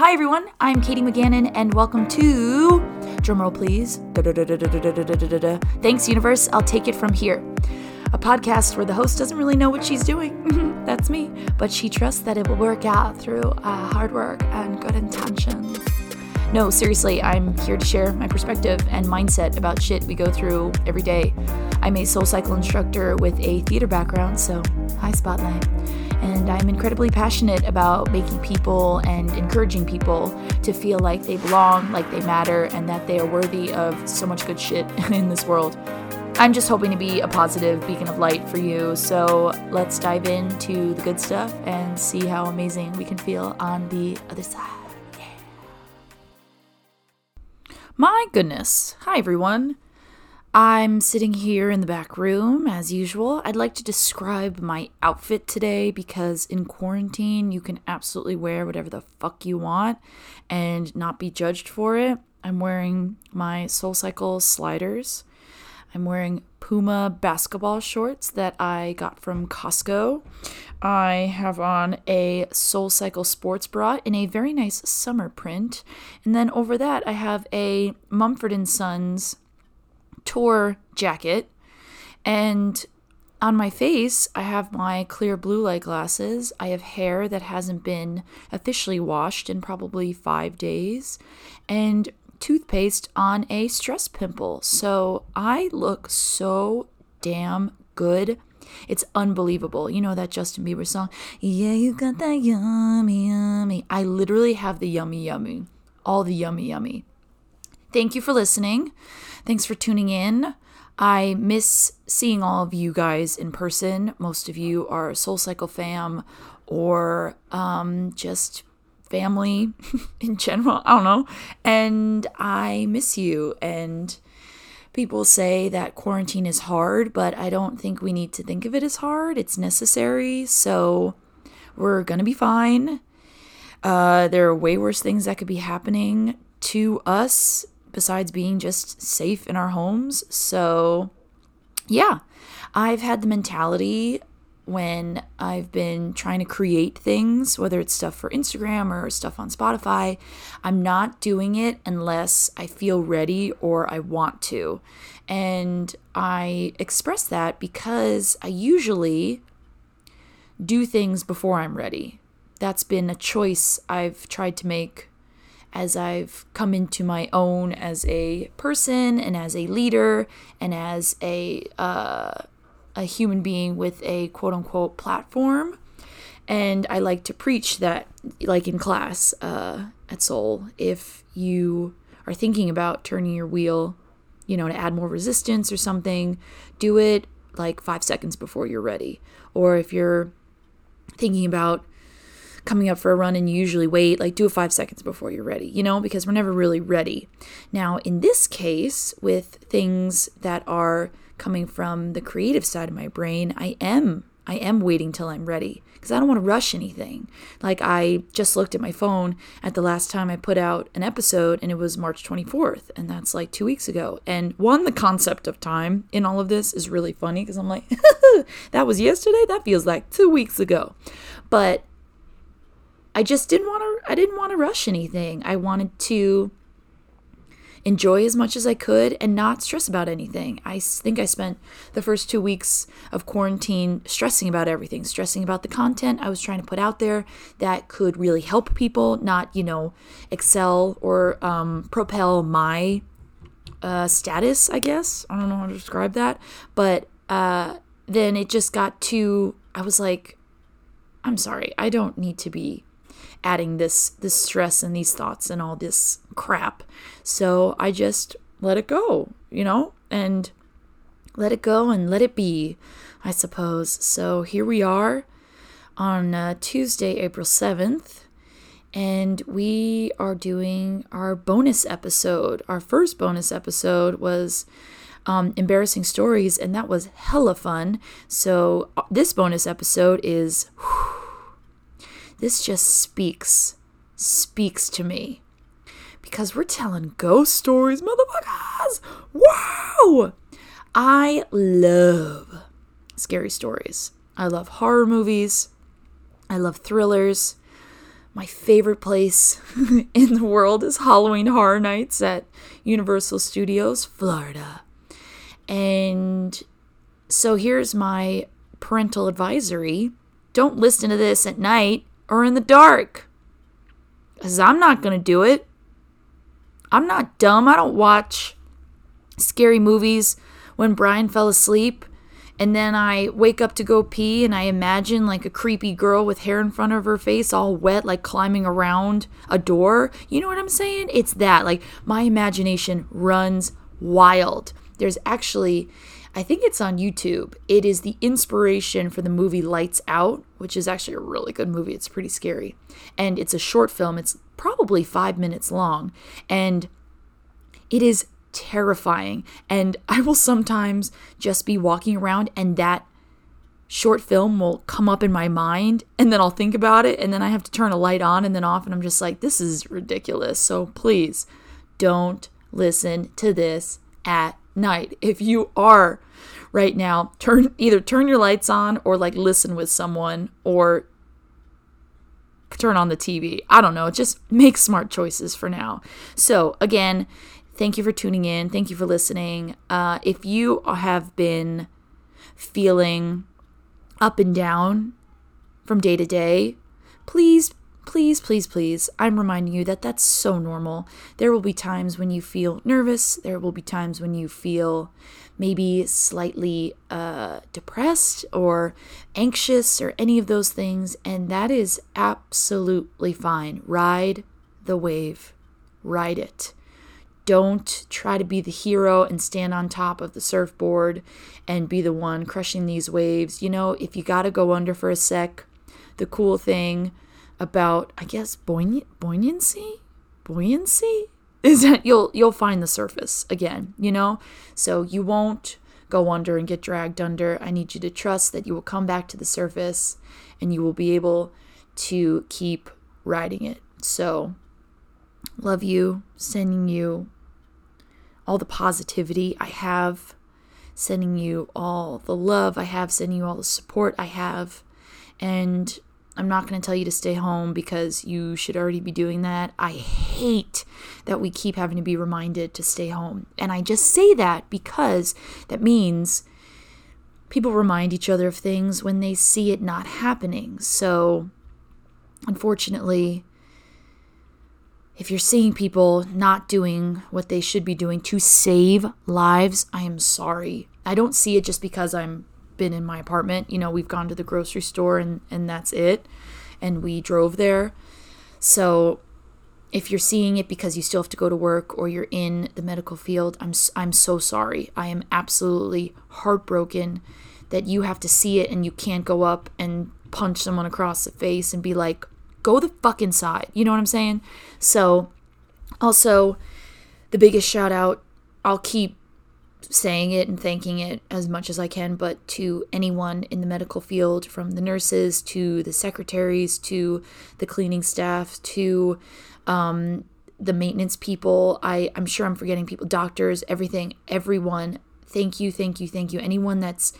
Hi, everyone. I'm Katie McGannon, and welcome to drumroll, please. Thanks, universe. I'll take it from here. A podcast where the host doesn't really know what she's doing. That's me. But she trusts that it will work out through uh, hard work and good intentions. No, seriously, I'm here to share my perspective and mindset about shit we go through every day. I'm a soul cycle instructor with a theater background, so hi, Spotlight. And I'm incredibly passionate about making people and encouraging people to feel like they belong, like they matter, and that they are worthy of so much good shit in this world. I'm just hoping to be a positive beacon of light for you. So let's dive into the good stuff and see how amazing we can feel on the other side. My goodness. Hi, everyone. I'm sitting here in the back room as usual. I'd like to describe my outfit today because in quarantine, you can absolutely wear whatever the fuck you want and not be judged for it. I'm wearing my Soul Cycle sliders. I'm wearing Puma basketball shorts that I got from Costco. I have on a Soul Cycle sports bra in a very nice summer print. And then over that, I have a Mumford and Sons tour jacket. And on my face, I have my clear blue light glasses. I have hair that hasn't been officially washed in probably five days. And toothpaste on a stress pimple. So I look so damn good. It's unbelievable. You know that Justin Bieber song? Yeah, you got that yummy, yummy. I literally have the yummy, yummy. All the yummy, yummy. Thank you for listening. Thanks for tuning in. I miss seeing all of you guys in person. Most of you are Soul Cycle fam or um, just family in general. I don't know. And I miss you. And people say that quarantine is hard, but I don't think we need to think of it as hard. It's necessary. So we're going to be fine. Uh, there are way worse things that could be happening to us besides being just safe in our homes. So, yeah, I've had the mentality when I've been trying to create things, whether it's stuff for Instagram or stuff on Spotify, I'm not doing it unless I feel ready or I want to. And I express that because I usually do things before I'm ready. That's been a choice I've tried to make as I've come into my own as a person and as a leader and as a uh, a human being with a quote unquote platform. And I like to preach that, like in class uh, at Soul, if you are thinking about turning your wheel, you know, to add more resistance or something, do it like five seconds before you're ready. Or if you're thinking about coming up for a run and you usually wait, like do it five seconds before you're ready, you know, because we're never really ready. Now, in this case, with things that are coming from the creative side of my brain, I am I am waiting till I'm ready because I don't want to rush anything. Like I just looked at my phone at the last time I put out an episode and it was March 24th and that's like 2 weeks ago. And one the concept of time in all of this is really funny because I'm like that was yesterday, that feels like 2 weeks ago. But I just didn't want to I didn't want to rush anything. I wanted to enjoy as much as I could and not stress about anything. I think I spent the first two weeks of quarantine stressing about everything, stressing about the content I was trying to put out there that could really help people, not, you know, excel or um, propel my uh, status, I guess. I don't know how to describe that. But uh, then it just got too, I was like, I'm sorry, I don't need to be adding this this stress and these thoughts and all this crap. So I just let it go, you know, and let it go and let it be, I suppose. So here we are on uh, Tuesday, April 7th, and we are doing our bonus episode. Our first bonus episode was um, embarrassing stories, and that was hella fun. So uh, this bonus episode is. Whew, this just speaks, speaks to me. Because we're telling ghost stories, motherfuckers! Wow! I love scary stories. I love horror movies. I love thrillers. my favorite place in the world is Halloween Horror Nights at Universal Studios, Florida. And so here's my parental advisory don't listen to this at night or in the dark. Because I'm not going to do it. I'm not dumb. I don't watch scary movies when Brian fell asleep and then I wake up to go pee and I imagine like a creepy girl with hair in front of her face all wet like climbing around a door. You know what I'm saying? It's that. Like my imagination runs wild. There's actually I think it's on YouTube. It is the inspiration for the movie Lights Out, which is actually a really good movie. It's pretty scary. And it's a short film. It's probably 5 minutes long and it is terrifying. And I will sometimes just be walking around and that short film will come up in my mind and then I'll think about it and then I have to turn a light on and then off and I'm just like this is ridiculous. So please don't listen to this at night. If you are right now, turn either turn your lights on or like listen with someone or turn on the TV. I don't know, just make smart choices for now. So, again, Thank you for tuning in. Thank you for listening. Uh, if you have been feeling up and down from day to day, please, please, please, please, I'm reminding you that that's so normal. There will be times when you feel nervous, there will be times when you feel maybe slightly uh, depressed or anxious or any of those things, and that is absolutely fine. Ride the wave, ride it. Don't try to be the hero and stand on top of the surfboard and be the one crushing these waves. You know, if you got to go under for a sec, the cool thing about, I guess, buoy- buoyancy, buoyancy is that you'll you'll find the surface again. You know, so you won't go under and get dragged under. I need you to trust that you will come back to the surface and you will be able to keep riding it. So, love you, sending you all the positivity I have, sending you all the love I have, sending you all the support I have. And I'm not going to tell you to stay home because you should already be doing that. I hate that we keep having to be reminded to stay home. And I just say that because that means people remind each other of things when they see it not happening. So, unfortunately, if you're seeing people not doing what they should be doing to save lives, I am sorry. I don't see it just because I'm been in my apartment. You know, we've gone to the grocery store and and that's it. And we drove there. So if you're seeing it because you still have to go to work or you're in the medical field, I'm I'm so sorry. I am absolutely heartbroken that you have to see it and you can't go up and punch someone across the face and be like, go the fuck inside. You know what I'm saying? So, also, the biggest shout out, I'll keep saying it and thanking it as much as I can, but to anyone in the medical field, from the nurses to the secretaries to the cleaning staff to um, the maintenance people, I, I'm sure I'm forgetting people, doctors, everything, everyone. Thank you, thank you, thank you. Anyone that's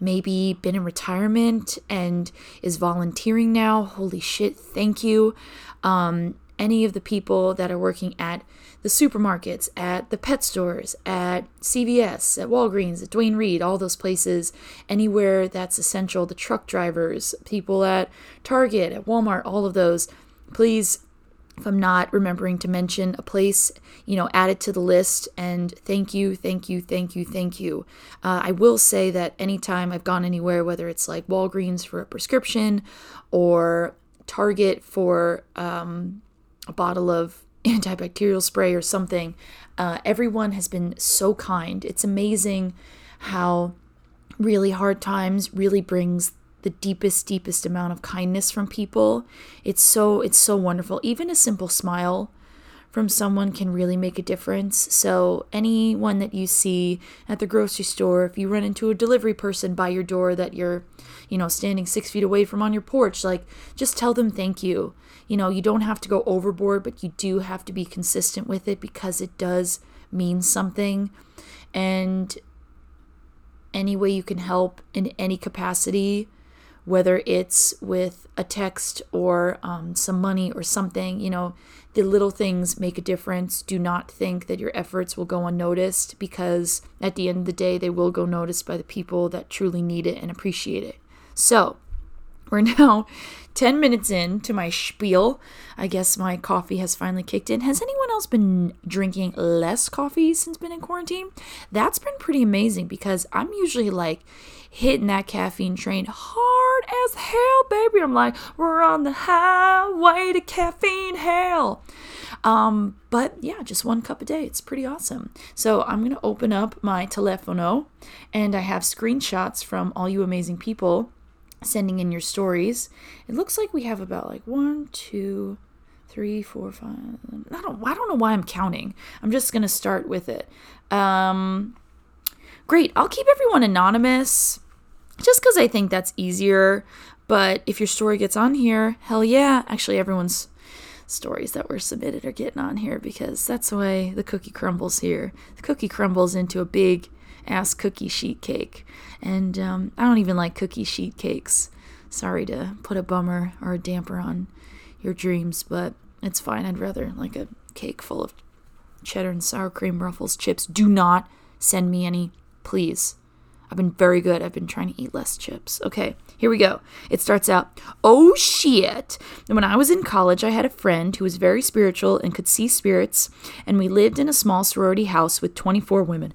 maybe been in retirement and is volunteering now. Holy shit, thank you. Um, any of the people that are working at the supermarkets, at the pet stores, at CVS, at Walgreens, at Duane Reade, all those places, anywhere that's essential, the truck drivers, people at Target, at Walmart, all of those, please if I'm not remembering to mention a place, you know, add it to the list. And thank you, thank you, thank you, thank you. Uh, I will say that anytime I've gone anywhere, whether it's like Walgreens for a prescription or Target for um, a bottle of antibacterial spray or something, uh, everyone has been so kind. It's amazing how really hard times really brings the deepest deepest amount of kindness from people. It's so it's so wonderful. Even a simple smile from someone can really make a difference. So anyone that you see at the grocery store if you run into a delivery person by your door that you're you know standing six feet away from on your porch like just tell them thank you you know you don't have to go overboard but you do have to be consistent with it because it does mean something and any way you can help in any capacity whether it's with a text or um, some money or something. You know, the little things make a difference. Do not think that your efforts will go unnoticed because at the end of the day, they will go noticed by the people that truly need it and appreciate it. So, we're now 10 minutes in to my spiel. I guess my coffee has finally kicked in. Has anyone else been drinking less coffee since been in quarantine? That's been pretty amazing because I'm usually like hitting that caffeine train hard as hell, baby. I'm like, we're on the highway to caffeine hell. Um, but yeah, just one cup a day. It's pretty awesome. So I'm gonna open up my telefono and I have screenshots from all you amazing people sending in your stories. It looks like we have about like one, two, three, four, five. I don't. I don't know why I'm counting. I'm just gonna start with it. Um, great. I'll keep everyone anonymous, just because I think that's easier. But if your story gets on here, hell yeah. Actually, everyone's stories that were submitted are getting on here because that's the way the cookie crumbles here. The cookie crumbles into a big ass cookie sheet cake. And um, I don't even like cookie sheet cakes. Sorry to put a bummer or a damper on your dreams, but it's fine. I'd rather like a cake full of cheddar and sour cream ruffles chips. Do not send me any, please. I've been very good. I've been trying to eat less chips. Okay, here we go. It starts out, oh shit. When I was in college, I had a friend who was very spiritual and could see spirits, and we lived in a small sorority house with 24 women.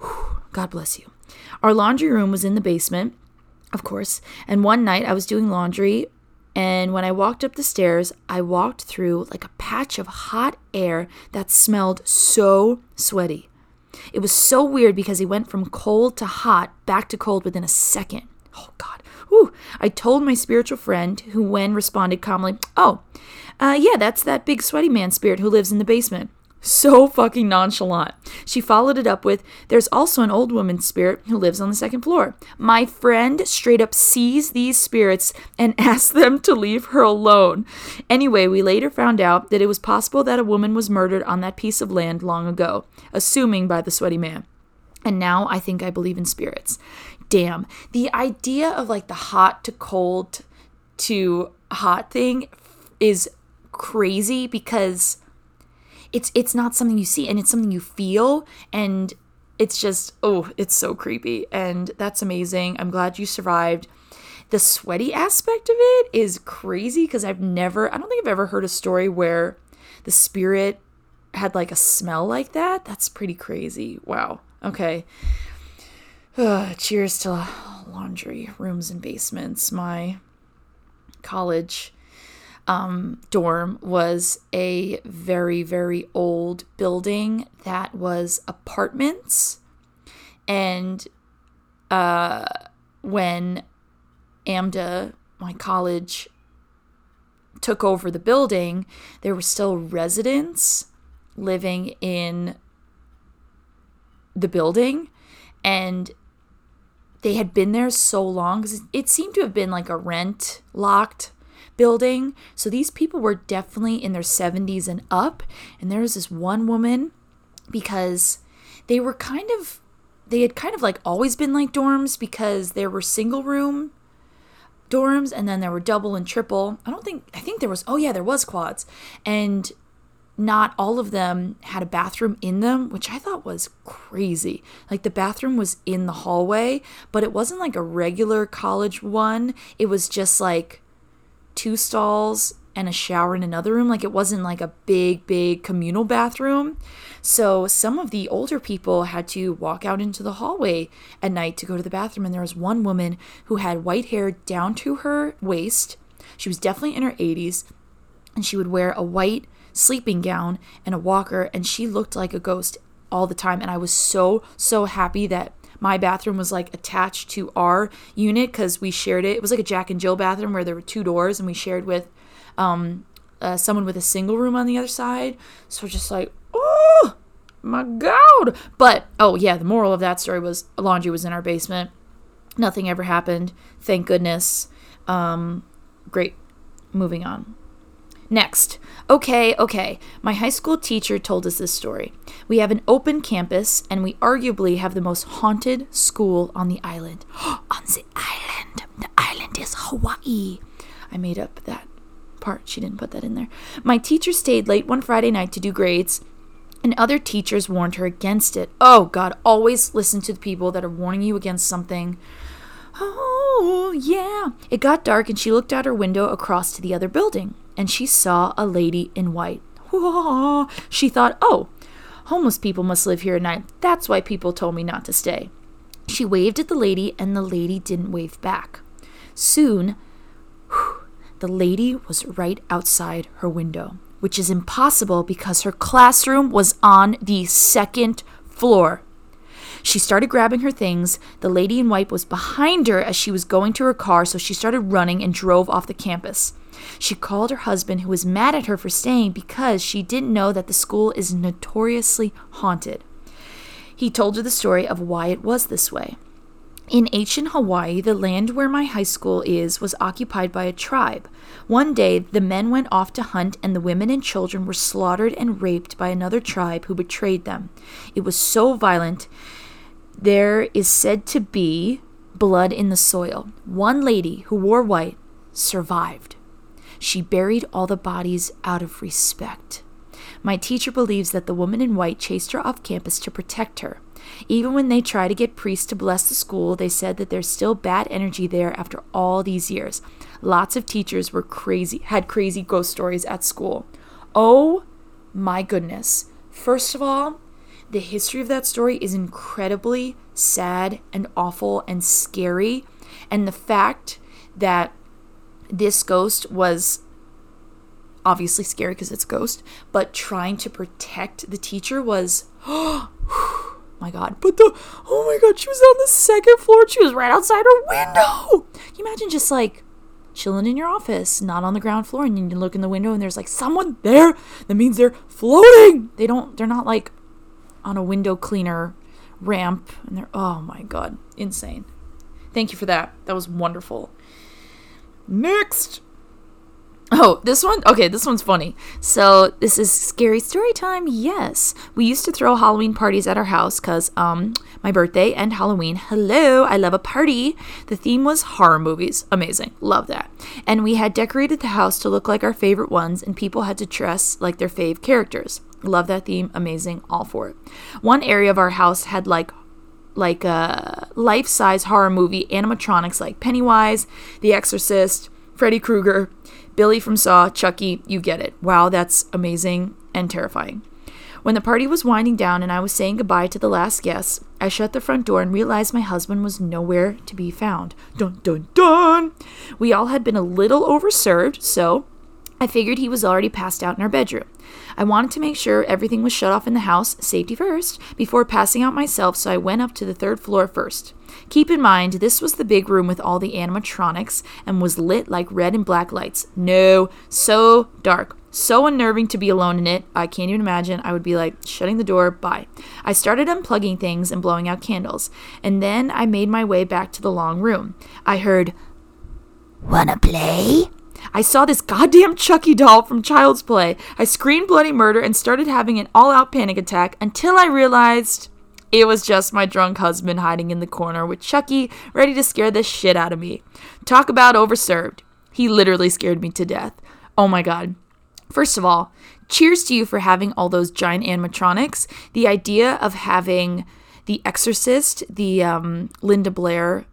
Whew. God bless you. Our laundry room was in the basement, of course, and one night I was doing laundry, and when I walked up the stairs, I walked through like a patch of hot air that smelled so sweaty. It was so weird because he went from cold to hot back to cold within a second. Oh, God. Whew. I told my spiritual friend, who when responded calmly, Oh, uh, yeah, that's that big sweaty man spirit who lives in the basement so fucking nonchalant. She followed it up with, There's also an old woman spirit who lives on the second floor. My friend straight up sees these spirits and asks them to leave her alone. Anyway, we later found out that it was possible that a woman was murdered on that piece of land long ago, assuming by the sweaty man. And now I think I believe in spirits. Damn. The idea of like the hot to cold to hot thing is crazy because it's it's not something you see and it's something you feel and it's just oh it's so creepy and that's amazing. I'm glad you survived. The sweaty aspect of it is crazy because i've never i don't think i've ever heard a story where the spirit had like a smell like that. That's pretty crazy. Wow. Okay. Uh, cheers to laundry rooms and basements. My college um, dorm was a very, very old building that was apartments. And uh, when AMDA, my college, took over the building, there were still residents living in the building. And they had been there so long because it seemed to have been like a rent locked building. So these people were definitely in their 70s and up. And there was this one woman because they were kind of, they had kind of like always been like dorms because there were single room dorms and then there were double and triple. I don't think, I think there was, oh yeah, there was quads. And not all of them had a bathroom in them, which I thought was crazy. Like the bathroom was in the hallway, but it wasn't like a regular college one. It was just like two stalls and a shower in another room. Like it wasn't like a big, big communal bathroom. So some of the older people had to walk out into the hallway at night to go to the bathroom. And there was one woman who had white hair down to her waist. She was definitely in her 80s. And she would wear a white sleeping gown and a walker. And she looked like a ghost all the time. And I was so, so happy that my bathroom was like attached to our unit because we shared it. It was like a Jack and Jill bathroom where there were two doors and we shared with um, uh, someone with a single room on the other side. So just like, oh my god! But oh yeah, the moral of that story was laundry was in our basement. Nothing ever happened. Thank goodness. Um, great. Moving on. Next. Okay, okay. My high school teacher told us this story. We have an open campus, and we arguably have the most haunted school on the island. on the island. The island is Hawaii. I made up that part. She didn't put that in there. My teacher stayed late one Friday night to do grades, and other teachers warned her against it. Oh, God, always listen to the people that are warning you against something. Oh, yeah. It got dark, and she looked out her window across to the other building, and she saw a lady in white. She thought, oh, homeless people must live here at night. That's why people told me not to stay. She waved at the lady, and the lady didn't wave back. Soon, the lady was right outside her window, which is impossible because her classroom was on the second floor. She started grabbing her things. The lady in white was behind her as she was going to her car, so she started running and drove off the campus. She called her husband, who was mad at her for staying because she didn't know that the school is notoriously haunted. He told her the story of why it was this way. In ancient Hawaii, the land where my high school is was occupied by a tribe. One day, the men went off to hunt, and the women and children were slaughtered and raped by another tribe who betrayed them. It was so violent, there is said to be blood in the soil. One lady who wore white survived. She buried all the bodies out of respect. My teacher believes that the woman in white chased her off campus to protect her. Even when they try to get priests to bless the school, they said that there's still bad energy there after all these years. Lots of teachers were crazy, had crazy ghost stories at school. Oh my goodness. First of all, the history of that story is incredibly sad and awful and scary. And the fact that this ghost was obviously scary because it's a ghost, but trying to protect the teacher was oh my god. But the oh my god, she was on the second floor. She was right outside her window. Can you imagine just like chilling in your office, not on the ground floor, and you look in the window and there's like someone there. That means they're floating. They don't. They're not like on a window cleaner ramp, and they're oh my god, insane. Thank you for that. That was wonderful. Next. Oh, this one? Okay, this one's funny. So, this is scary story time. Yes. We used to throw Halloween parties at our house cuz um my birthday and Halloween. Hello, I love a party. The theme was horror movies. Amazing. Love that. And we had decorated the house to look like our favorite ones and people had to dress like their fave characters. Love that theme. Amazing. All for it. One area of our house had like like a life-size horror movie animatronics like Pennywise, The Exorcist, Freddy Krueger, Billy from Saw, Chucky, you get it. Wow, that's amazing and terrifying. When the party was winding down and I was saying goodbye to the last guests, I shut the front door and realized my husband was nowhere to be found. Dun dun dun! We all had been a little overserved, so I figured he was already passed out in our bedroom. I wanted to make sure everything was shut off in the house, safety first, before passing out myself, so I went up to the third floor first. Keep in mind, this was the big room with all the animatronics and was lit like red and black lights. No, so dark. So unnerving to be alone in it. I can't even imagine. I would be like, shutting the door, bye. I started unplugging things and blowing out candles, and then I made my way back to the long room. I heard, Wanna play? I saw this goddamn Chucky doll from Child's Play. I screamed bloody murder and started having an all out panic attack until I realized it was just my drunk husband hiding in the corner with Chucky, ready to scare the shit out of me. Talk about overserved. He literally scared me to death. Oh my god. First of all, cheers to you for having all those giant animatronics. The idea of having The Exorcist, the um, Linda Blair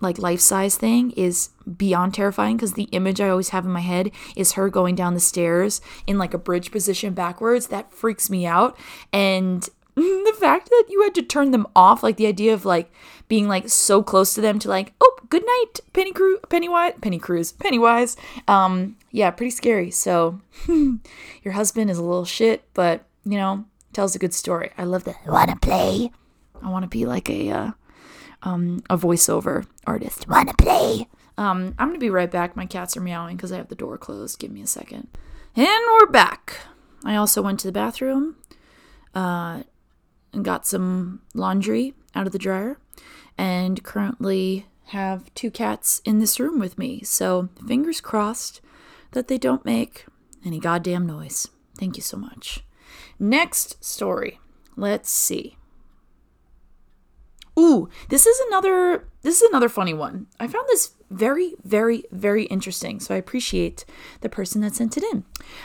like life size thing is beyond terrifying because the image I always have in my head is her going down the stairs in like a bridge position backwards. That freaks me out. And the fact that you had to turn them off, like the idea of like being like so close to them to like, oh, good night, Penny Crew, Pennywise, Penny Cruise, Pennywise. Um, yeah, pretty scary. So your husband is a little shit, but you know, tells a good story. I love that. Wanna play? I want to be like a uh, um, a voiceover artist. Wanna play? Um, I'm gonna be right back. My cats are meowing because I have the door closed. Give me a second. And we're back. I also went to the bathroom uh, and got some laundry out of the dryer, and currently have two cats in this room with me. So fingers crossed that they don't make any goddamn noise. Thank you so much. Next story. Let's see. Ooh, this is another this is another funny one. I found this very very very interesting, so I appreciate the person that sent it in.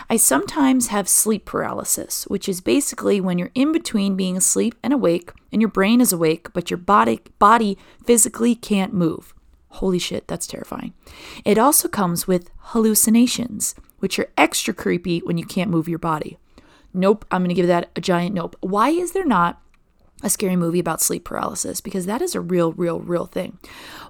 I sometimes have sleep paralysis, which is basically when you're in between being asleep and awake and your brain is awake but your body body physically can't move. Holy shit, that's terrifying. It also comes with hallucinations, which are extra creepy when you can't move your body. Nope, I'm going to give that a giant nope. Why is there not a scary movie about sleep paralysis because that is a real, real, real thing.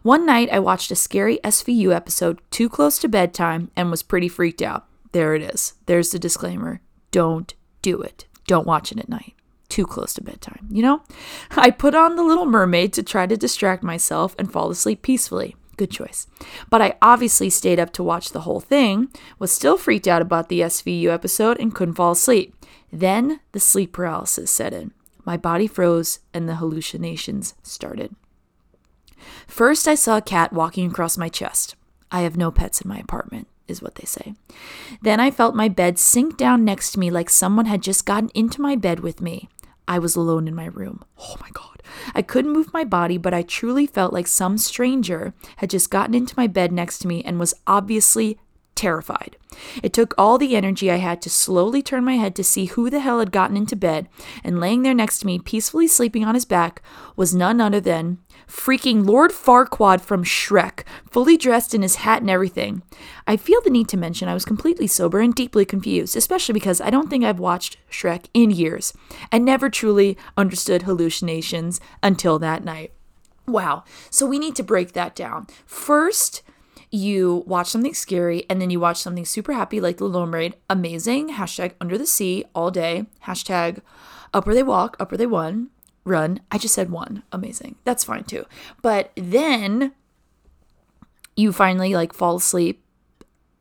One night I watched a scary SVU episode too close to bedtime and was pretty freaked out. There it is. There's the disclaimer. Don't do it. Don't watch it at night. Too close to bedtime. You know? I put on The Little Mermaid to try to distract myself and fall asleep peacefully. Good choice. But I obviously stayed up to watch the whole thing, was still freaked out about the SVU episode, and couldn't fall asleep. Then the sleep paralysis set in. My body froze and the hallucinations started. First, I saw a cat walking across my chest. I have no pets in my apartment, is what they say. Then I felt my bed sink down next to me like someone had just gotten into my bed with me. I was alone in my room. Oh my God. I couldn't move my body, but I truly felt like some stranger had just gotten into my bed next to me and was obviously terrified. It took all the energy I had to slowly turn my head to see who the hell had gotten into bed, and laying there next to me, peacefully sleeping on his back, was none other than freaking Lord Farquaad from Shrek, fully dressed in his hat and everything. I feel the need to mention I was completely sober and deeply confused, especially because I don't think I've watched Shrek in years and never truly understood hallucinations until that night. Wow. So we need to break that down. First, you watch something scary and then you watch something super happy like The Little Mermaid. Amazing. Hashtag under the sea all day. Hashtag up where they walk, up where they run. Run. I just said one. Amazing. That's fine too. But then you finally like fall asleep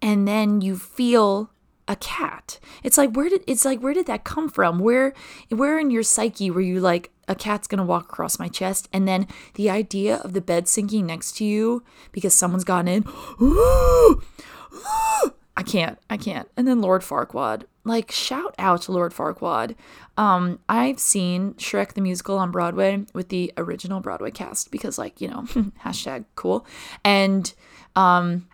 and then you feel a cat. It's like where did it's like where did that come from? Where where in your psyche were you like a cat's gonna walk across my chest and then the idea of the bed sinking next to you because someone's gotten in I can't I can't and then Lord Farquaad like shout out to Lord Farquaad um I've seen Shrek the musical on Broadway with the original Broadway cast because like you know hashtag cool and um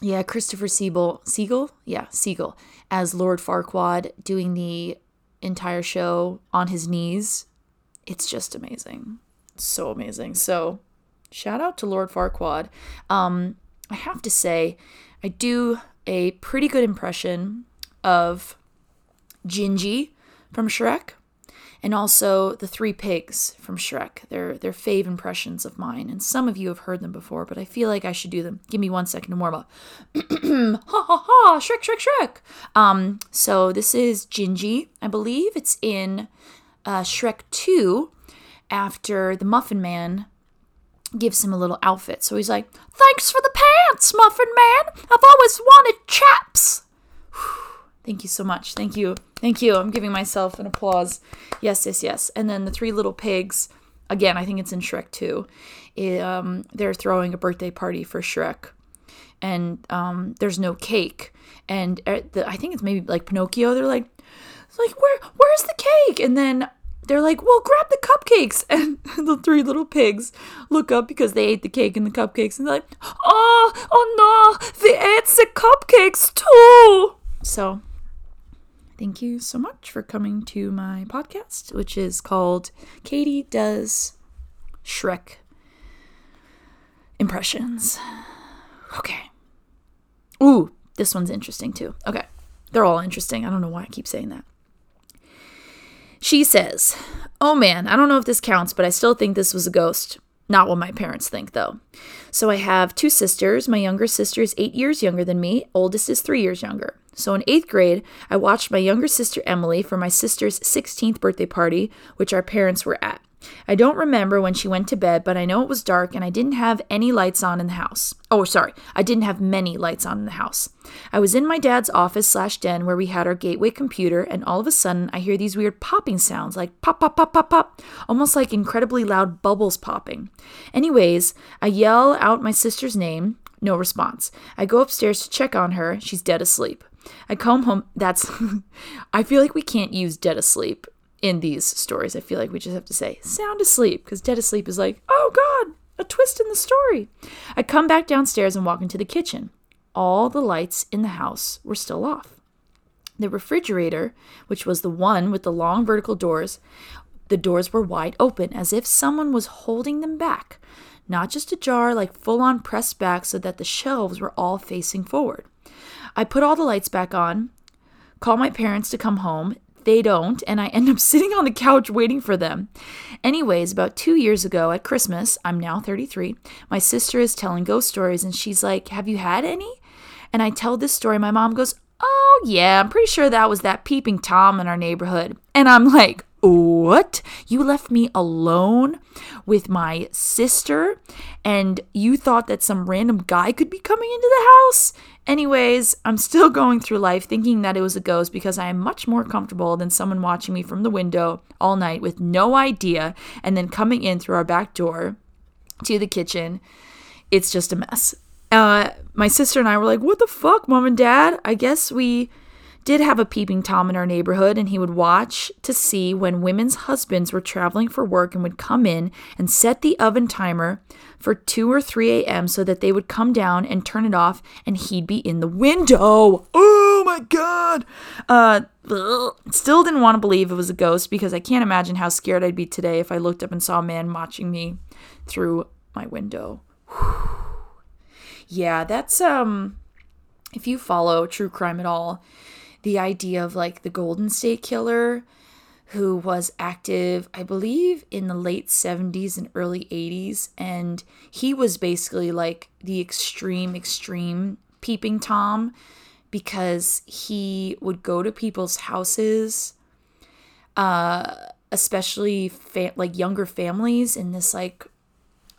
yeah Christopher Siegel Siegel yeah Siegel as Lord Farquaad doing the entire show on his knees it's just amazing. so amazing. So, shout out to Lord Farquaad. Um, I have to say, I do a pretty good impression of Gingy from Shrek and also the three pigs from Shrek. They're they're fave impressions of mine, and some of you have heard them before, but I feel like I should do them. Give me one second to warm up. ha ha ha! Shrek, Shrek, Shrek. Um, so this is Gingy. I believe it's in uh, Shrek 2 after the Muffin Man gives him a little outfit. So he's like, Thanks for the pants, Muffin Man. I've always wanted chaps. Thank you so much. Thank you. Thank you. I'm giving myself an applause. Yes, yes, yes. And then the three little pigs, again, I think it's in Shrek 2. It, um, they're throwing a birthday party for Shrek. And um, there's no cake. And uh, the, I think it's maybe like Pinocchio. They're like, like where where's the cake? And then they're like, well, grab the cupcakes. And the three little pigs look up because they ate the cake and the cupcakes. And they're like, oh, oh no, they ate the cupcakes too. So, thank you so much for coming to my podcast, which is called Katie Does Shrek Impressions. Okay. Ooh, this one's interesting too. Okay. They're all interesting. I don't know why I keep saying that. She says, Oh man, I don't know if this counts, but I still think this was a ghost. Not what my parents think, though. So I have two sisters. My younger sister is eight years younger than me, oldest is three years younger. So in eighth grade, I watched my younger sister Emily for my sister's 16th birthday party, which our parents were at. I don't remember when she went to bed, but I know it was dark and I didn't have any lights on in the house. Oh, sorry, I didn't have many lights on in the house. I was in my dad's office slash den where we had our gateway computer, and all of a sudden I hear these weird popping sounds like pop, pop, pop, pop, pop, almost like incredibly loud bubbles popping. Anyways, I yell out my sister's name, no response. I go upstairs to check on her, she's dead asleep. I come home, that's, I feel like we can't use dead asleep in these stories. I feel like we just have to say sound asleep because dead asleep is like, oh God, a twist in the story. I come back downstairs and walk into the kitchen. All the lights in the house were still off. The refrigerator, which was the one with the long vertical doors, the doors were wide open as if someone was holding them back, not just ajar, like full on pressed back so that the shelves were all facing forward. I put all the lights back on, call my parents to come home. They don't, and I end up sitting on the couch waiting for them. Anyways, about two years ago at Christmas, I'm now 33, my sister is telling ghost stories and she's like, Have you had any? And I tell this story. My mom goes, Oh, yeah, I'm pretty sure that was that peeping Tom in our neighborhood. And I'm like, what? You left me alone with my sister and you thought that some random guy could be coming into the house? Anyways, I'm still going through life thinking that it was a ghost because I am much more comfortable than someone watching me from the window all night with no idea and then coming in through our back door to the kitchen. It's just a mess. Uh, my sister and I were like, what the fuck, mom and dad? I guess we did have a peeping Tom in our neighborhood, and he would watch to see when women's husbands were traveling for work and would come in and set the oven timer for 2 or 3 a.m. so that they would come down and turn it off, and he'd be in the window. Oh my god! Uh, still didn't want to believe it was a ghost because I can't imagine how scared I'd be today if I looked up and saw a man watching me through my window. yeah, that's um if you follow true crime at all, the idea of like the Golden State Killer, who was active, I believe, in the late 70s and early 80s. And he was basically like the extreme, extreme peeping Tom because he would go to people's houses, uh, especially fa- like younger families in this like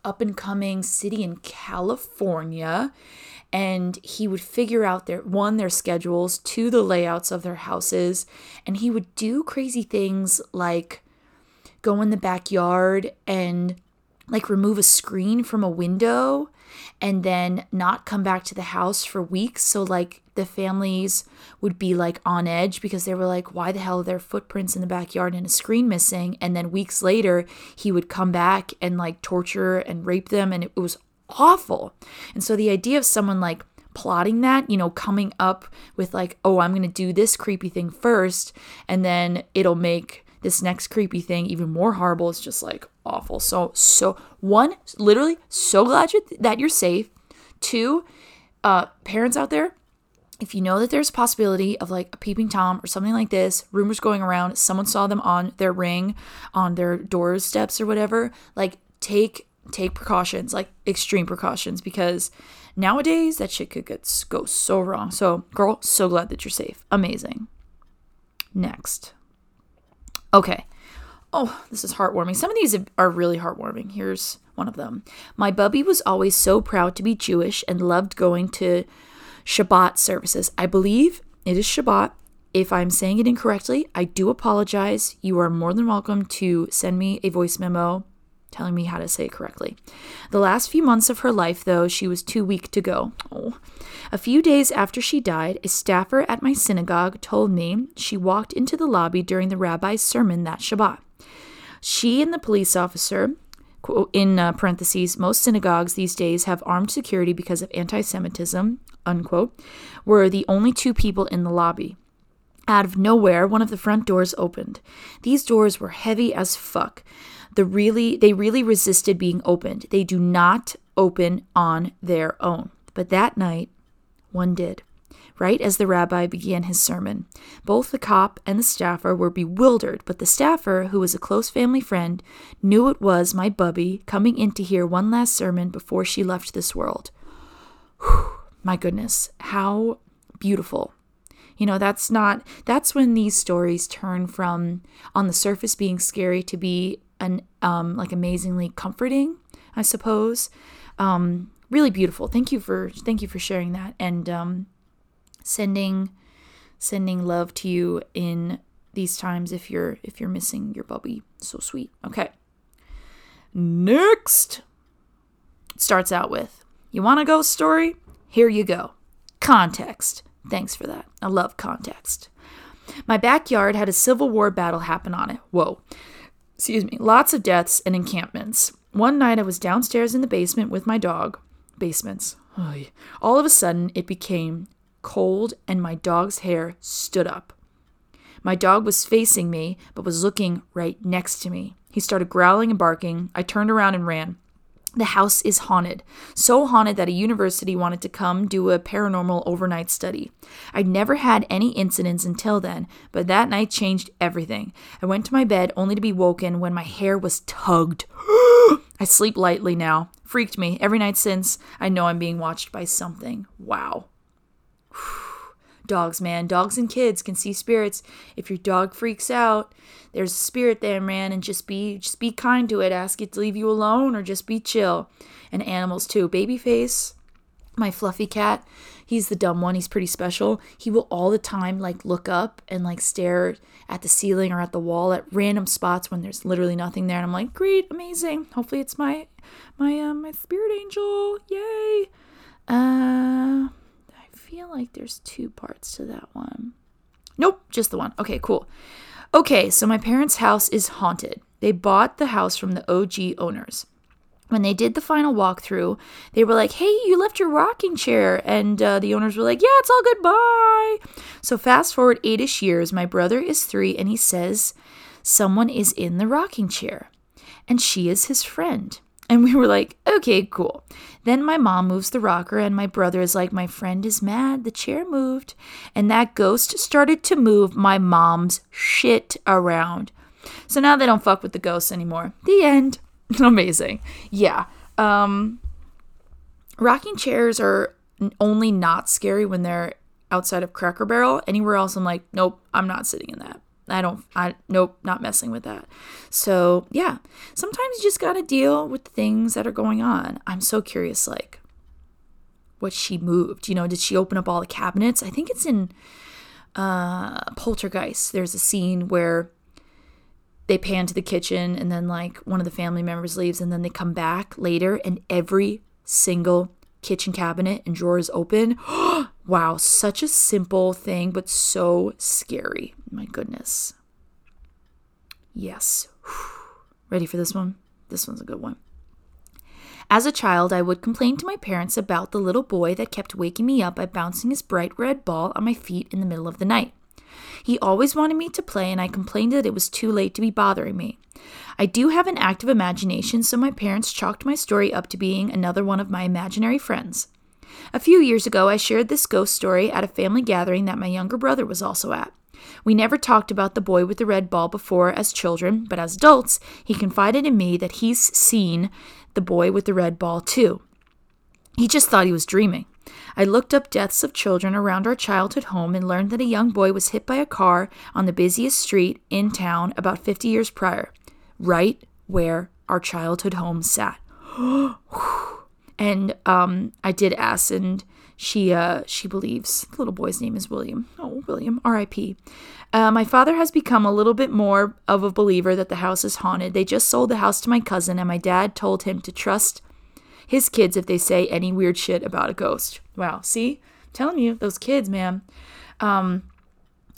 up and coming city in California and he would figure out their one their schedules, two the layouts of their houses, and he would do crazy things like go in the backyard and like remove a screen from a window and then not come back to the house for weeks so like the families would be like on edge because they were like why the hell are there footprints in the backyard and a screen missing and then weeks later he would come back and like torture and rape them and it was awful. And so the idea of someone like plotting that, you know, coming up with like, oh, I'm going to do this creepy thing first, and then it'll make this next creepy thing even more horrible. It's just like awful. So, so one, literally, so glad you, that you're safe. Two, uh, parents out there, if you know that there's a possibility of like a peeping tom or something like this, rumors going around, someone saw them on their ring, on their doorsteps steps or whatever, like take take precautions, like extreme precautions, because nowadays that shit could get, go so wrong. So, girl, so glad that you're safe. Amazing. Next. Okay. Oh, this is heartwarming. Some of these are really heartwarming. Here's one of them. My bubby was always so proud to be Jewish and loved going to Shabbat services. I believe it is Shabbat. If I'm saying it incorrectly, I do apologize. You are more than welcome to send me a voice memo telling me how to say it correctly. The last few months of her life, though, she was too weak to go. Oh. A few days after she died, a staffer at my synagogue told me she walked into the lobby during the rabbi's sermon that Shabbat. She and the police officer, in uh, parentheses, most synagogues these days have armed security because of anti Semitism, unquote, were the only two people in the lobby. Out of nowhere, one of the front doors opened. These doors were heavy as fuck the really they really resisted being opened. They do not open on their own. But that night, one did. Right as the rabbi began his sermon, both the cop and the staffer were bewildered, but the staffer, who was a close family friend, knew it was my bubby coming in to hear one last sermon before she left this world. Whew, my goodness, how beautiful. You know, that's not, that's when these stories turn from on the surface being scary to be an um, like amazingly comforting, I suppose. Um, really beautiful. Thank you for thank you for sharing that and um, sending sending love to you in these times if you're if you're missing your bubby. So sweet. Okay. Next starts out with you want a ghost story? Here you go. Context. Thanks for that. I love context. My backyard had a Civil War battle happen on it. Whoa. Excuse me. Lots of deaths and encampments. One night I was downstairs in the basement with my dog. Basements. All of a sudden, it became cold and my dog's hair stood up. My dog was facing me, but was looking right next to me. He started growling and barking. I turned around and ran. The house is haunted. So haunted that a university wanted to come do a paranormal overnight study. I'd never had any incidents until then, but that night changed everything. I went to my bed only to be woken when my hair was tugged. I sleep lightly now. Freaked me. Every night since, I know I'm being watched by something. Wow. Dogs, man. Dogs and kids can see spirits. If your dog freaks out, there's a spirit there, man, and just be just be kind to it. Ask it to leave you alone or just be chill. And animals too. Babyface, my fluffy cat, he's the dumb one. He's pretty special. He will all the time like look up and like stare at the ceiling or at the wall at random spots when there's literally nothing there. And I'm like, great, amazing. Hopefully it's my my um my spirit angel. Yay. Uh feel like there's two parts to that one. Nope, just the one. Okay, cool. Okay, so my parents' house is haunted. They bought the house from the OG owners. When they did the final walkthrough, they were like, hey, you left your rocking chair. And uh, the owners were like, yeah, it's all good, bye. So fast forward eight ish years, my brother is three, and he says, someone is in the rocking chair. And she is his friend. And we were like, okay, cool. Then my mom moves the rocker, and my brother is like, my friend is mad. The chair moved. And that ghost started to move my mom's shit around. So now they don't fuck with the ghosts anymore. The end. Amazing. Yeah. Um, rocking chairs are only not scary when they're outside of Cracker Barrel. Anywhere else, I'm like, nope, I'm not sitting in that. I don't, I, nope, not messing with that. So, yeah, sometimes you just got to deal with things that are going on. I'm so curious, like, what she moved. You know, did she open up all the cabinets? I think it's in uh, Poltergeist. There's a scene where they pan to the kitchen and then, like, one of the family members leaves and then they come back later and every single kitchen cabinet and drawer is open. wow, such a simple thing, but so scary. My goodness. Yes. Ready for this one? This one's a good one. As a child, I would complain to my parents about the little boy that kept waking me up by bouncing his bright red ball on my feet in the middle of the night. He always wanted me to play, and I complained that it was too late to be bothering me. I do have an active imagination, so my parents chalked my story up to being another one of my imaginary friends. A few years ago, I shared this ghost story at a family gathering that my younger brother was also at. We never talked about the boy with the red ball before as children, but as adults, he confided in me that he's seen the boy with the red ball too. He just thought he was dreaming. I looked up deaths of children around our childhood home and learned that a young boy was hit by a car on the busiest street in town about 50 years prior, right where our childhood home sat. and um, I did ask, and she uh, she believes the little boy's name is William. Oh, William, R.I.P. Uh, my father has become a little bit more of a believer that the house is haunted. They just sold the house to my cousin, and my dad told him to trust his kids if they say any weird shit about a ghost. Wow, see, I'm telling you, those kids, man. Um,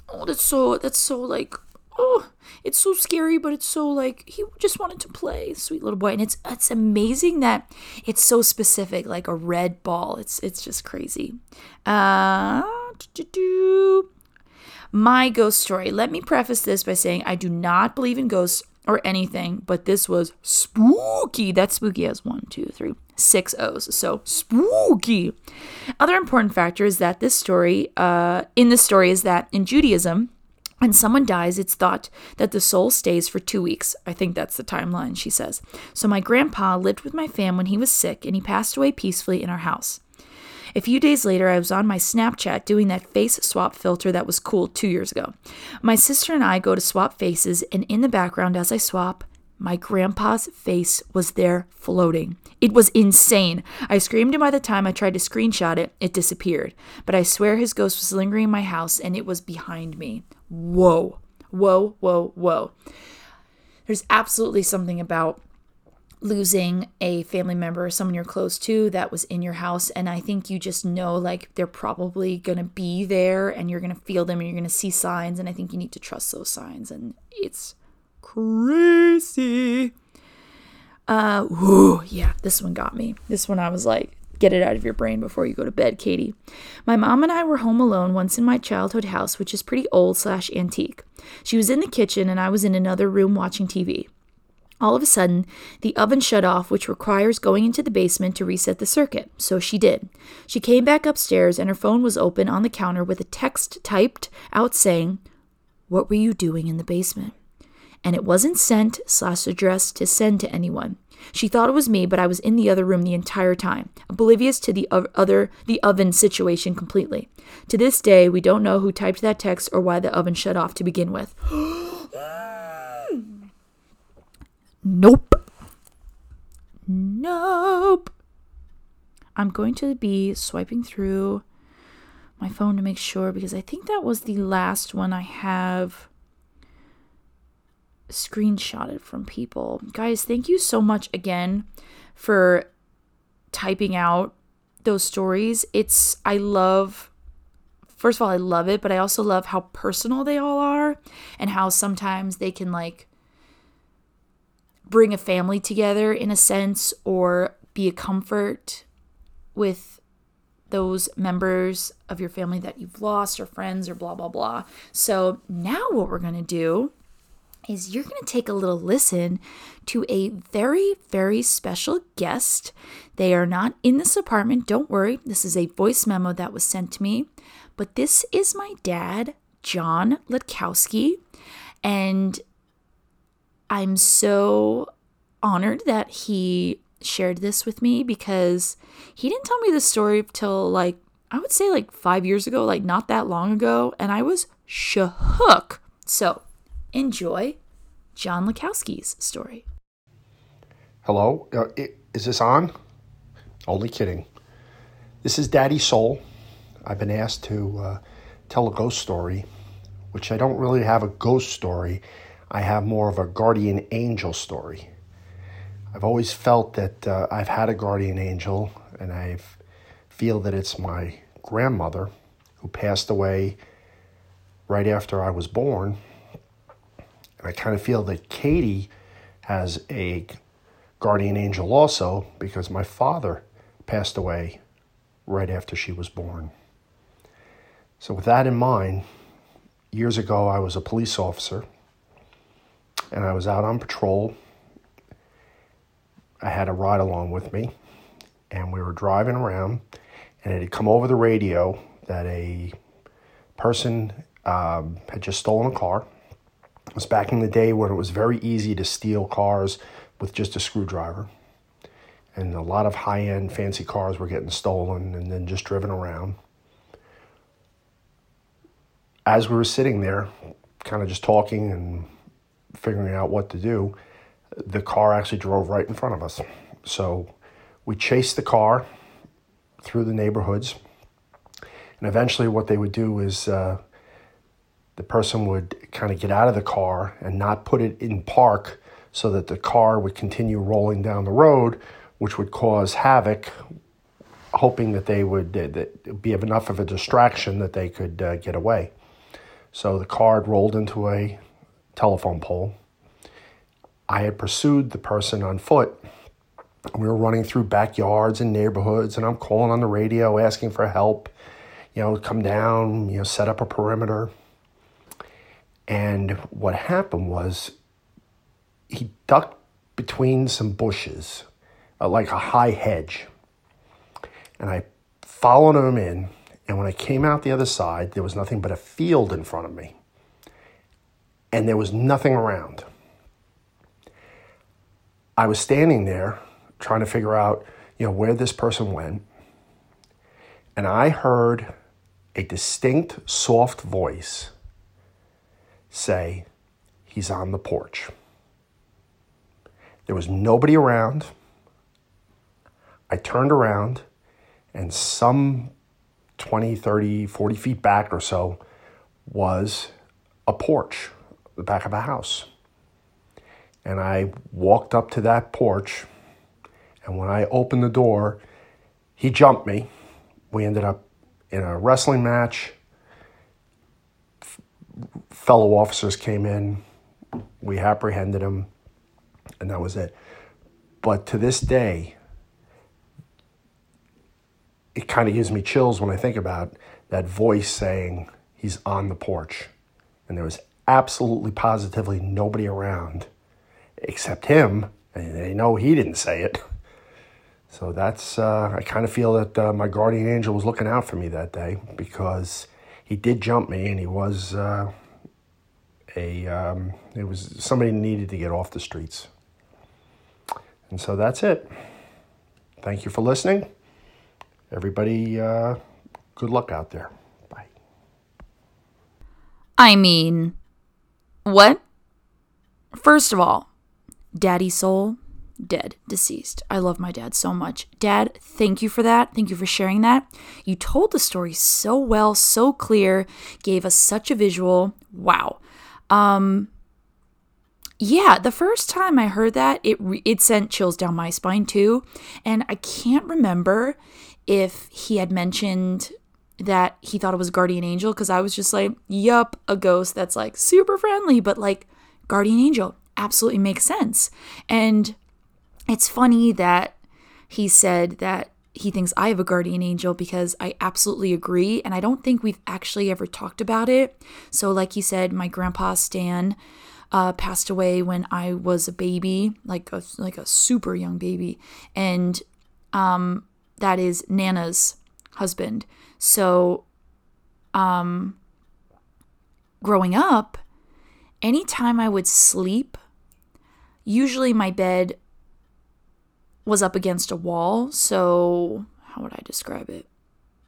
oh, that's so that's so like oh, it's so scary, but it's so like he just wanted to play, sweet little boy. And it's it's amazing that it's so specific, like a red ball. It's it's just crazy. Uh, my ghost story. Let me preface this by saying I do not believe in ghosts or anything, but this was spooky. That spooky has one, two, three, six O's. So spooky. Other important factor is that this story, uh, in this story, is that in Judaism, when someone dies, it's thought that the soul stays for two weeks. I think that's the timeline, she says. So my grandpa lived with my fam when he was sick, and he passed away peacefully in our house. A few days later, I was on my Snapchat doing that face swap filter that was cool two years ago. My sister and I go to swap faces, and in the background, as I swap, my grandpa's face was there floating. It was insane. I screamed, and by the time I tried to screenshot it, it disappeared. But I swear his ghost was lingering in my house, and it was behind me. Whoa. Whoa, whoa, whoa. There's absolutely something about losing a family member or someone you're close to that was in your house and i think you just know like they're probably going to be there and you're going to feel them and you're going to see signs and i think you need to trust those signs and it's crazy uh whew, yeah this one got me this one i was like get it out of your brain before you go to bed katie my mom and i were home alone once in my childhood house which is pretty old slash antique she was in the kitchen and i was in another room watching tv all of a sudden, the oven shut off, which requires going into the basement to reset the circuit. So she did. She came back upstairs and her phone was open on the counter with a text typed out saying, What were you doing in the basement? And it wasn't sent slash addressed to send to anyone. She thought it was me, but I was in the other room the entire time, oblivious to the other the oven situation completely. To this day, we don't know who typed that text or why the oven shut off to begin with. Nope. Nope. I'm going to be swiping through my phone to make sure because I think that was the last one I have screenshotted from people. Guys, thank you so much again for typing out those stories. It's, I love, first of all, I love it, but I also love how personal they all are and how sometimes they can like bring a family together in a sense or be a comfort with those members of your family that you've lost or friends or blah blah blah. So now what we're going to do is you're going to take a little listen to a very very special guest. They are not in this apartment, don't worry. This is a voice memo that was sent to me, but this is my dad, John Letkowski, and I'm so honored that he shared this with me because he didn't tell me the story till like I would say like five years ago, like not that long ago, and I was shook. So enjoy John Letkowski's story. Hello, uh, is this on? Only kidding. This is Daddy Soul. I've been asked to uh, tell a ghost story, which I don't really have a ghost story. I have more of a guardian angel story. I've always felt that uh, I've had a guardian angel, and I feel that it's my grandmother who passed away right after I was born. And I kind of feel that Katie has a guardian angel also because my father passed away right after she was born. So, with that in mind, years ago I was a police officer and I was out on patrol. I had a ride along with me, and we were driving around, and it had come over the radio that a person um, had just stolen a car. It was back in the day when it was very easy to steal cars with just a screwdriver. And a lot of high end fancy cars were getting stolen and then just driven around. As we were sitting there, kind of just talking and figuring out what to do, the car actually drove right in front of us. So we chased the car through the neighborhoods. And eventually, what they would do is uh, the person would kind of get out of the car and not put it in park so that the car would continue rolling down the road, which would cause havoc, hoping that they would that be enough of a distraction that they could uh, get away. So the car rolled into a telephone pole. I had pursued the person on foot. We were running through backyards and neighborhoods, and I'm calling on the radio asking for help. You know, come down, you know, set up a perimeter. And what happened was he ducked between some bushes, uh, like a high hedge. And I followed him in. And when I came out the other side, there was nothing but a field in front of me and there was nothing around. I was standing there trying to figure out, you know, where this person went, and I heard a distinct, soft voice say, He's on the porch. There was nobody around. I turned around, and some 20, 30, 40 feet back or so was a porch the back of a house. And I walked up to that porch, and when I opened the door, he jumped me. We ended up in a wrestling match. Fellow officers came in. We apprehended him, and that was it. But to this day, it kind of gives me chills when I think about that voice saying he's on the porch. And there was absolutely positively nobody around except him. And they know he didn't say it. So that's, uh, I kind of feel that uh, my guardian angel was looking out for me that day because he did jump me and he was uh, a, um, it was somebody needed to get off the streets. And so that's it. Thank you for listening. Everybody, uh, good luck out there. Bye. I mean, what? First of all, Daddy Soul, dead, deceased. I love my dad so much. Dad, thank you for that. Thank you for sharing that. You told the story so well, so clear, gave us such a visual. Wow. Um, yeah, the first time I heard that, it re- it sent chills down my spine too, and I can't remember if he had mentioned that he thought it was guardian angel because I was just like, yup, a ghost that's like super friendly, but like guardian angel absolutely makes sense. And it's funny that he said that he thinks I have a guardian angel because I absolutely agree. And I don't think we've actually ever talked about it. So, like he said, my grandpa Stan uh, passed away when I was a baby, like a, like a super young baby. And um, that is Nana's husband. So, um, growing up, anytime I would sleep, usually my bed was up against a wall. So, how would I describe it?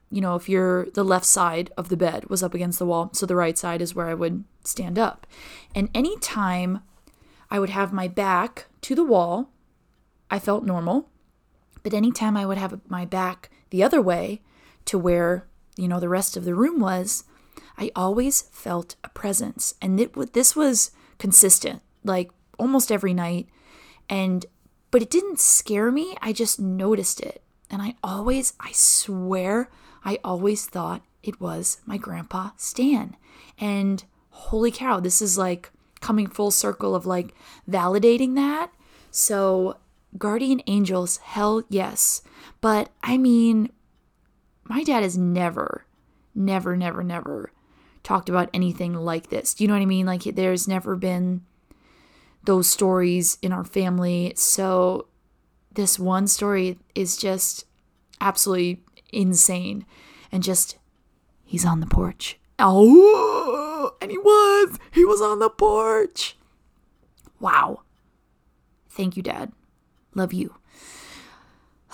You know, if you're the left side of the bed was up against the wall, so the right side is where I would stand up. And anytime I would have my back to the wall, I felt normal. But anytime I would have my back the other way to where, you know, the rest of the room was, I always felt a presence. And it, this was consistent, like almost every night. And, but it didn't scare me. I just noticed it. And I always, I swear, I always thought it was my grandpa Stan. And holy cow, this is like coming full circle of like validating that. So, guardian angels, hell yes. But I mean, my dad has never, never, never, never talked about anything like this. Do you know what I mean? Like, there's never been those stories in our family. So, this one story is just absolutely insane. And just, he's on the porch. Oh, and he was. He was on the porch. Wow. Thank you, Dad. Love you.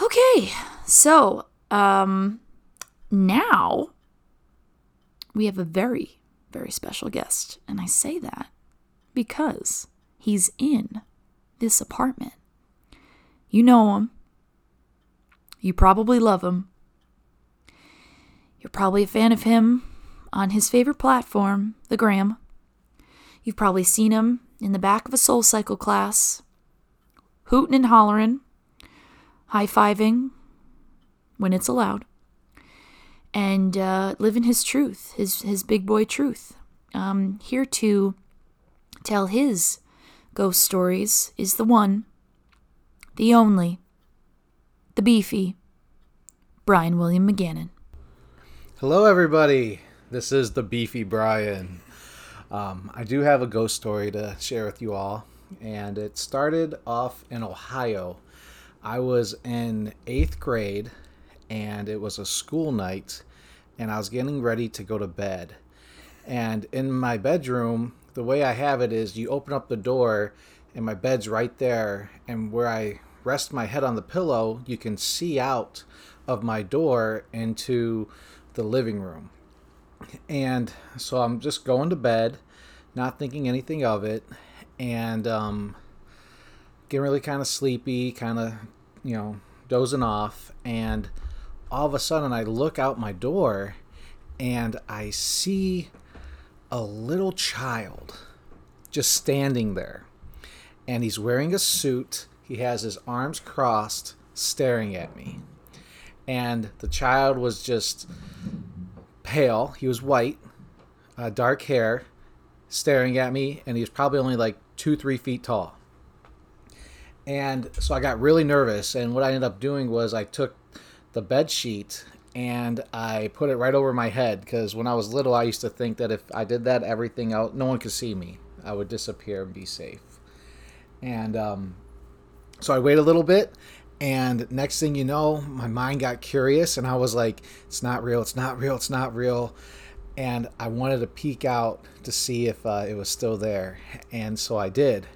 Okay, so um, now we have a very, very special guest. And I say that because he's in this apartment. You know him. You probably love him. You're probably a fan of him on his favorite platform, the Gram. You've probably seen him in the back of a SoulCycle class, hooting and hollering, high fiving when it's allowed, and uh, living his truth, his, his big boy truth. Um, here to tell his ghost stories is the one, the only, the beefy, Brian William McGannon. Hello, everybody. This is the Beefy Brian. Um, I do have a ghost story to share with you all, and it started off in Ohio. I was in eighth grade, and it was a school night, and I was getting ready to go to bed. And in my bedroom, the way I have it is you open up the door, and my bed's right there, and where I rest my head on the pillow, you can see out of my door into the living room. And so I'm just going to bed, not thinking anything of it, and um, getting really kind of sleepy, kind of, you know, dozing off. And all of a sudden, I look out my door and I see a little child just standing there. and he's wearing a suit. He has his arms crossed, staring at me. And the child was just pale. He was white, uh, dark hair, staring at me, and he was probably only like two, three feet tall. And so I got really nervous, and what I ended up doing was I took the bed sheet and I put it right over my head because when I was little, I used to think that if I did that, everything out, no one could see me. I would disappear and be safe. And um, so I waited a little bit, and next thing you know, my mind got curious, and I was like, "It's not real. It's not real. It's not real." And I wanted to peek out to see if uh, it was still there, and so I did.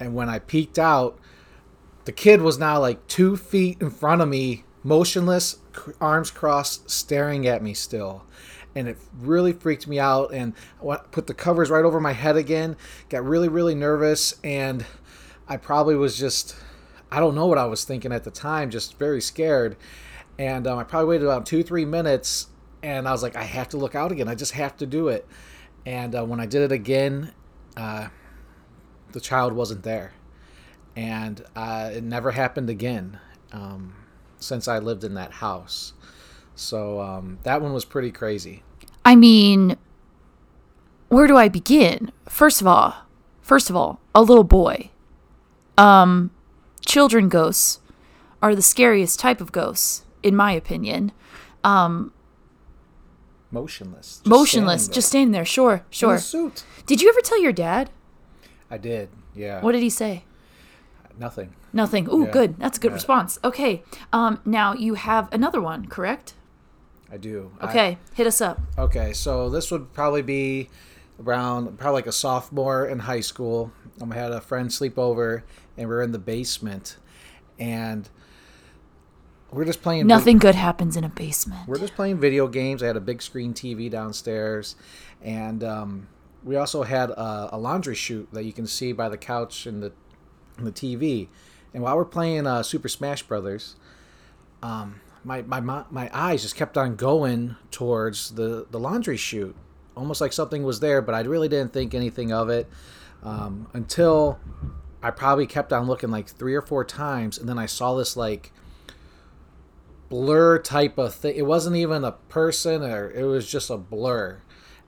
And when I peeked out, the kid was now like two feet in front of me, motionless, arms crossed, staring at me still. And it really freaked me out. And I put the covers right over my head again, got really, really nervous. And I probably was just, I don't know what I was thinking at the time, just very scared. And um, I probably waited about two, three minutes. And I was like, I have to look out again. I just have to do it. And uh, when I did it again, uh, the child wasn't there. And uh, it never happened again. Um, since I lived in that house. So um, that one was pretty crazy. I mean, where do I begin? First of all, first of all, a little boy. Um, children ghosts are the scariest type of ghosts, in my opinion. Um, motionless. Just motionless, standing just standing there. Sure, sure. suit. Did you ever tell your dad? I did. Yeah. What did he say? Nothing. Nothing. Ooh, yeah. good. That's a good yeah. response. Okay. Um, now you have another one, correct? I do. Okay, I, hit us up. Okay, so this would probably be around probably like a sophomore in high school. Um, I had a friend sleep over, and we are in the basement, and we're just playing. Nothing good happens in a basement. We're just playing video games. I had a big screen TV downstairs, and um, we also had a, a laundry chute that you can see by the couch and the the TV. And while we're playing uh, Super Smash Brothers, um, my, my my eyes just kept on going towards the the laundry chute, almost like something was there, but I really didn't think anything of it um, until I probably kept on looking like three or four times, and then I saw this like blur type of thing. It wasn't even a person, or it was just a blur,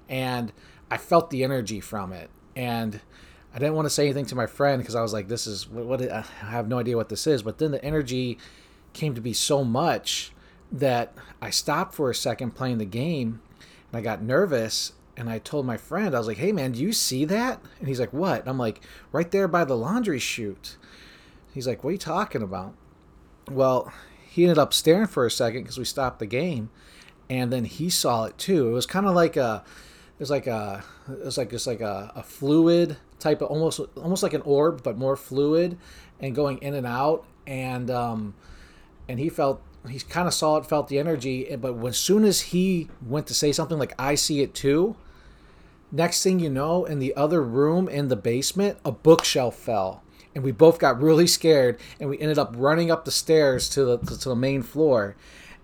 and I felt the energy from it, and I didn't want to say anything to my friend because I was like, "This is what, what I have no idea what this is." But then the energy came to be so much that I stopped for a second playing the game, and I got nervous. And I told my friend, I was like, "Hey, man, do you see that?" And he's like, "What?" And I'm like, "Right there by the laundry chute." He's like, "What are you talking about?" Well, he ended up staring for a second because we stopped the game, and then he saw it too. It was kind of like a, it was like a, it was like just like a, a fluid type of almost almost like an orb, but more fluid and going in and out. And um, and he felt he kind of saw it, felt the energy. But when, as soon as he went to say something like "I see it too," next thing you know, in the other room in the basement, a bookshelf fell. And we both got really scared, and we ended up running up the stairs to the to the main floor.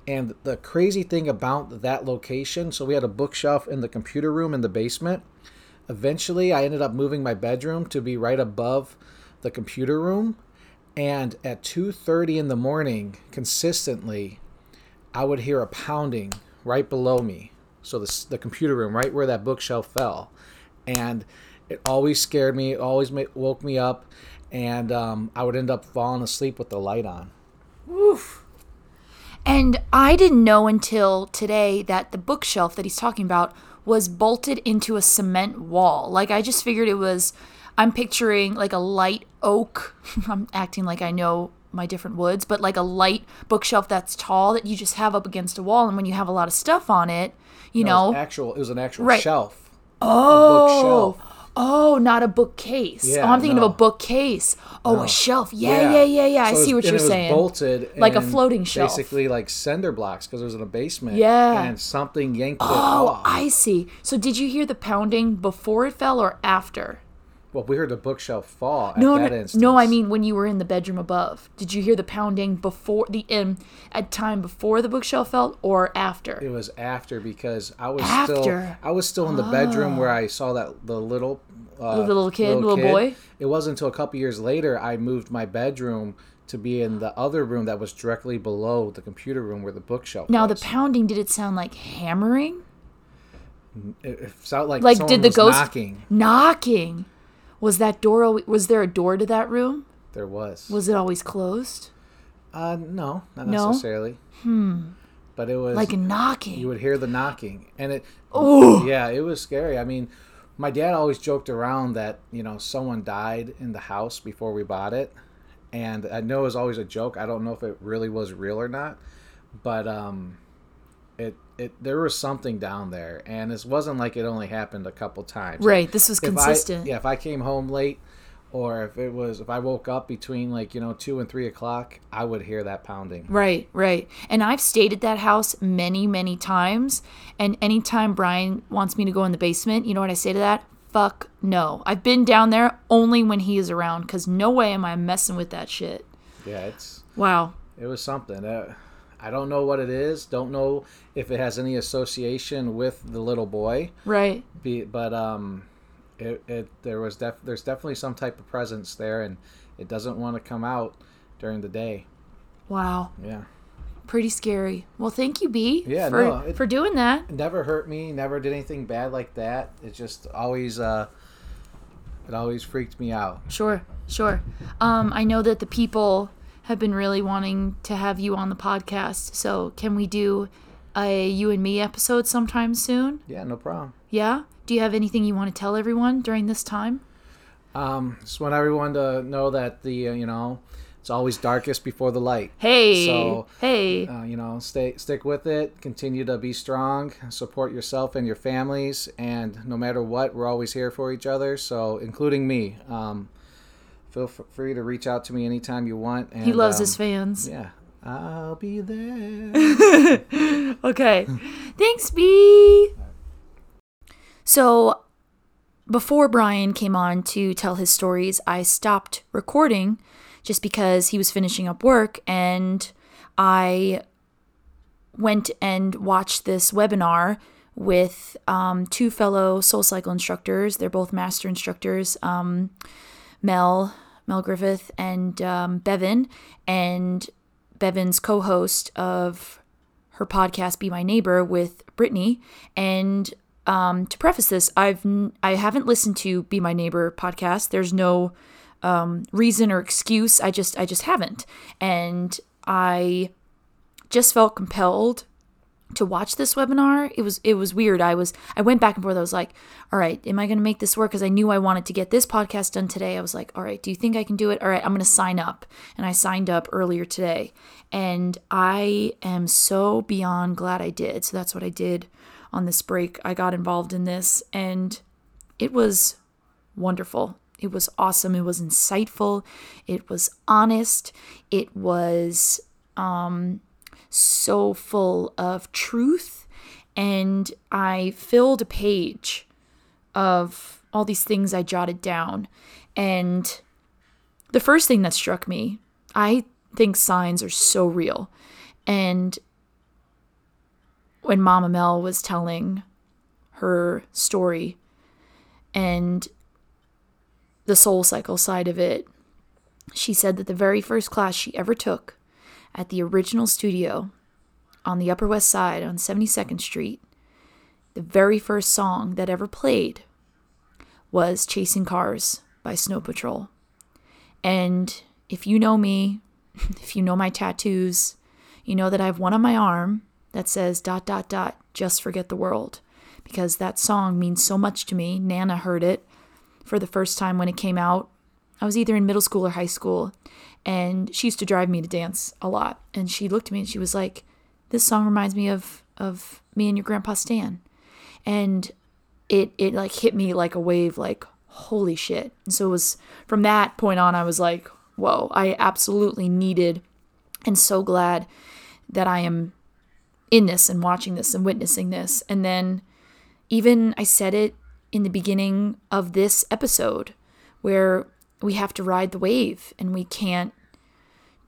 And the crazy thing about that location, so we had a bookshelf in the computer room in the basement Eventually, I ended up moving my bedroom to be right above the computer room, and at 2:30 in the morning, consistently, I would hear a pounding right below me. So the the computer room, right where that bookshelf fell, and it always scared me. It always woke me up, and um, I would end up falling asleep with the light on. Oof. And I didn't know until today that the bookshelf that he's talking about was bolted into a cement wall. Like I just figured it was I'm picturing like a light oak. I'm acting like I know my different woods, but like a light bookshelf that's tall that you just have up against a wall and when you have a lot of stuff on it, you no, know, actual it was an actual right. shelf. Oh. Oh, not a bookcase. Yeah, oh, I'm thinking no. of a bookcase. Oh, no. a shelf. Yeah, yeah, yeah, yeah. yeah. So I see what you're saying. bolted, like a floating shelf, basically like cinder blocks because it was in a basement. Yeah, and something yanked oh, it off. Oh, I see. So did you hear the pounding before it fell or after? Well, we heard the bookshelf fall no, no, instance. No, I mean when you were in the bedroom above. Did you hear the pounding before the in at time before the bookshelf fell or after? It was after because I was after. still I was still in the bedroom where I saw that the little uh, the little kid, little, little kid. boy. It wasn't until a couple years later I moved my bedroom to be in the other room that was directly below the computer room where the bookshelf Now was. the pounding, did it sound like hammering? it, it sounded like Like did the ghost knocking. knocking? Was that door? al- Was there a door to that room? There was. Was it always closed? Uh, no, not No? necessarily. Hmm. But it was Like a knocking? you would hear the knocking, and it. Oh, Yeah, it was scary. I mean, my dad always joked around that you know someone died in the house before we bought it, and I know it was always a joke. I don't know if it really was real or not, but um, it there was something down there, and it wasn't like it only happened a couple times. right. This was If I- consistent. yeah, if I came home late, or if it was if I woke up between like you know two and three o'clock, I would hear that pounding. Right, right. And I've stayed at that house many, many times. And anytime Brian wants me to go in the basement, you know what I say to that? Fuck no. I've been down there only when he is around because no way am I messing with that shit. Yeah, it's Wow. It was something. Uh, I don't know what it is. Don't know if it has any association with the little boy. Right. Be, but um, it, it there was def, there's definitely some type of presence there, and it doesn't want to come out during the day. Wow. Yeah, Pretty scary. Well, thank you, B, Yeah, for, no, for doing that. never hurt me. Never did anything bad like that. It just always uh, it always freaked me out. Sure, sure. Um, I know that the people have been really wanting to have you on the podcast. So can we do a you and me episode sometime soon? Yeah, no problem. Yeah? Do you have anything you want to tell everyone during this time? Um, just want everyone to know that the uh, you know it's always darkest before the light. Hey, So, hey, uh, you know, stay stick with it. Continue to be strong. Support yourself and your families. And no matter what, we're always here for each other. So, including me. Um, feel f- free to reach out to me anytime you want. And, he loves um, his fans. Yeah, I'll be there. Okay, thanks, B. So, before Brian came on to tell his stories, I stopped recording just because he was finishing up work and I went and watched this webinar with um, two fellow SoulCycle instructors. They're both master instructors, um, Mel, Mel Griffith, and um, Bevan. And Bevan's co host of her podcast "Be My Neighbor" with Brittany. And um, to preface this, I've I haven't listened to "Be My Neighbor" podcast. There's no um, reason or excuse. I just I just haven't, and I just felt compelled to watch this webinar. It was it was weird. I was I went back and forth. I was like, all right, am I going to make this work? Because I knew I wanted to get this podcast done today. I was like, all right, do you think I can do it? All right, I'm going to sign up, and I signed up earlier today, and I am so beyond glad I did. So that's what I did on this break. I got involved in this, and it was wonderful. It was awesome. It was insightful. It was honest. It was um, so full of truth. And I filled a page of all these things I jotted down. And the first thing that struck me, I think signs are so real. And when Mama Mel was telling her story and the SoulCycle side of it, she said that the very first class she ever took at the original studio on the Upper West Side on 72nd Street, the very first song that ever played was Chasing Cars by Snow Patrol. And if you know me, if you know my tattoos, you know that I have one on my arm that says dot dot dot just forget the world because that song means so much to me. Nana heard it for the first time when it came out. I was either in middle school or high school, and she used to drive me to dance a lot. And she looked at me and she was like, "This song reminds me of of me and your grandpa Stan," and it it like hit me like a wave, like holy shit. And so it was from that point on, I was like, "Whoa!" I absolutely needed, and so glad that I am in this and watching this and witnessing this. And then even I said it in the beginning of this episode where we have to ride the wave and we can't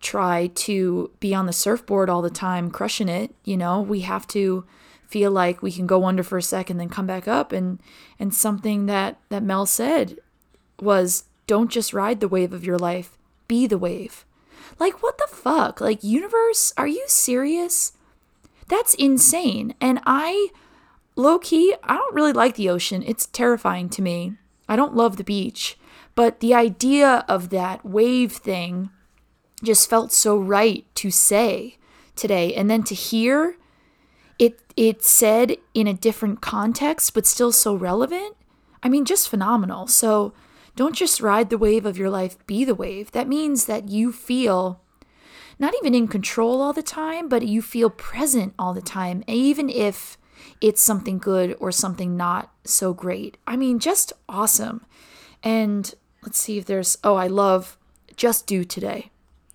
try to be on the surfboard all the time crushing it you know we have to feel like we can go under for a second then come back up and and something that that Mel said was don't just ride the wave of your life, be the wave. Like, what the fuck? Like, universe, are you serious? That's insane. And I, low key, I don't really like the ocean. It's terrifying to me. I don't love the beach. But the idea of that wave thing just felt so right to say today. And then to hear it, it said in a different context, but still so relevant. I mean, just phenomenal. So don't just ride the wave of your life, be the wave. That means that you feel not even in control all the time, but you feel present all the time, even if it's something good or something not so great. I mean, just awesome. And let's see if there's, oh, I love just do today.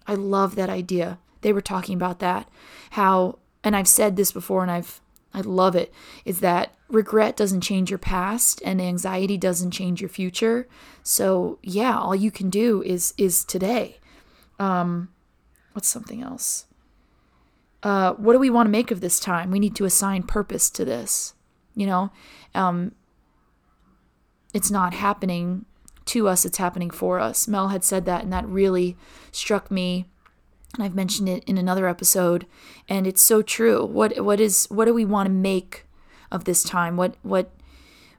I love that idea. They were talking about that. How, and I've said this before and I've, I love it, is that regret doesn't change your past and anxiety doesn't change your future. So yeah, all you can do is, is today. Um, what's something else? Uh, what do we want to make of this time? We need to assign purpose to this. You know, um, it's not happening to us, it's happening for us. Mel had said that, and that really struck me. And I've mentioned it in another episode, and it's so true. What what is what do we want to make of this time? What what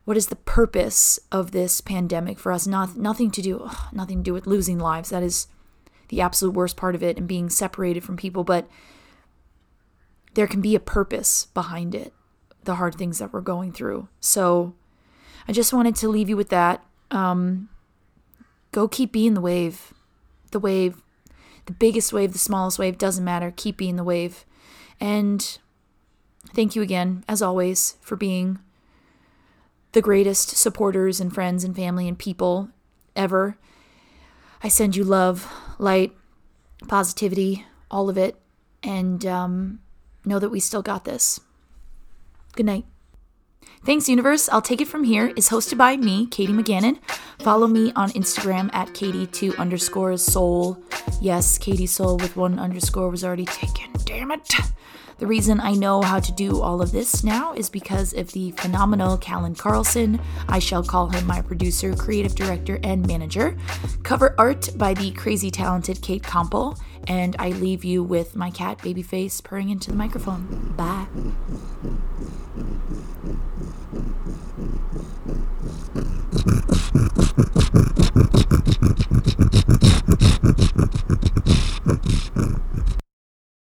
what is the purpose of this pandemic for us? Not nothing to do ugh, nothing to do with losing lives. That is the absolute worst part of it and being separated from people, but there can be a purpose behind it, the hard things that we're going through. So I just wanted to leave you with that. Um, go keep being the wave. The wave, the biggest wave, the smallest wave, doesn't matter. Keep being the wave. And thank you again, as always, for being the greatest supporters and friends and family and people ever. I send you love, light, positivity, all of it, and um, know that we still got this. Good night. Thanks, Universe. I'll Take It From Here is hosted by me, Katie McGannon. Follow me on Instagram at Katie2 underscore soul. Yes, Katie Soul with one underscore was already taken. Damn it. The reason I know how to do all of this now is because of the phenomenal Callan Carlson. I shall call him my producer, creative director, and manager. Cover art by the crazy talented Kate Comple. And I leave you with my cat, Babyface, purring into the microphone. Bye.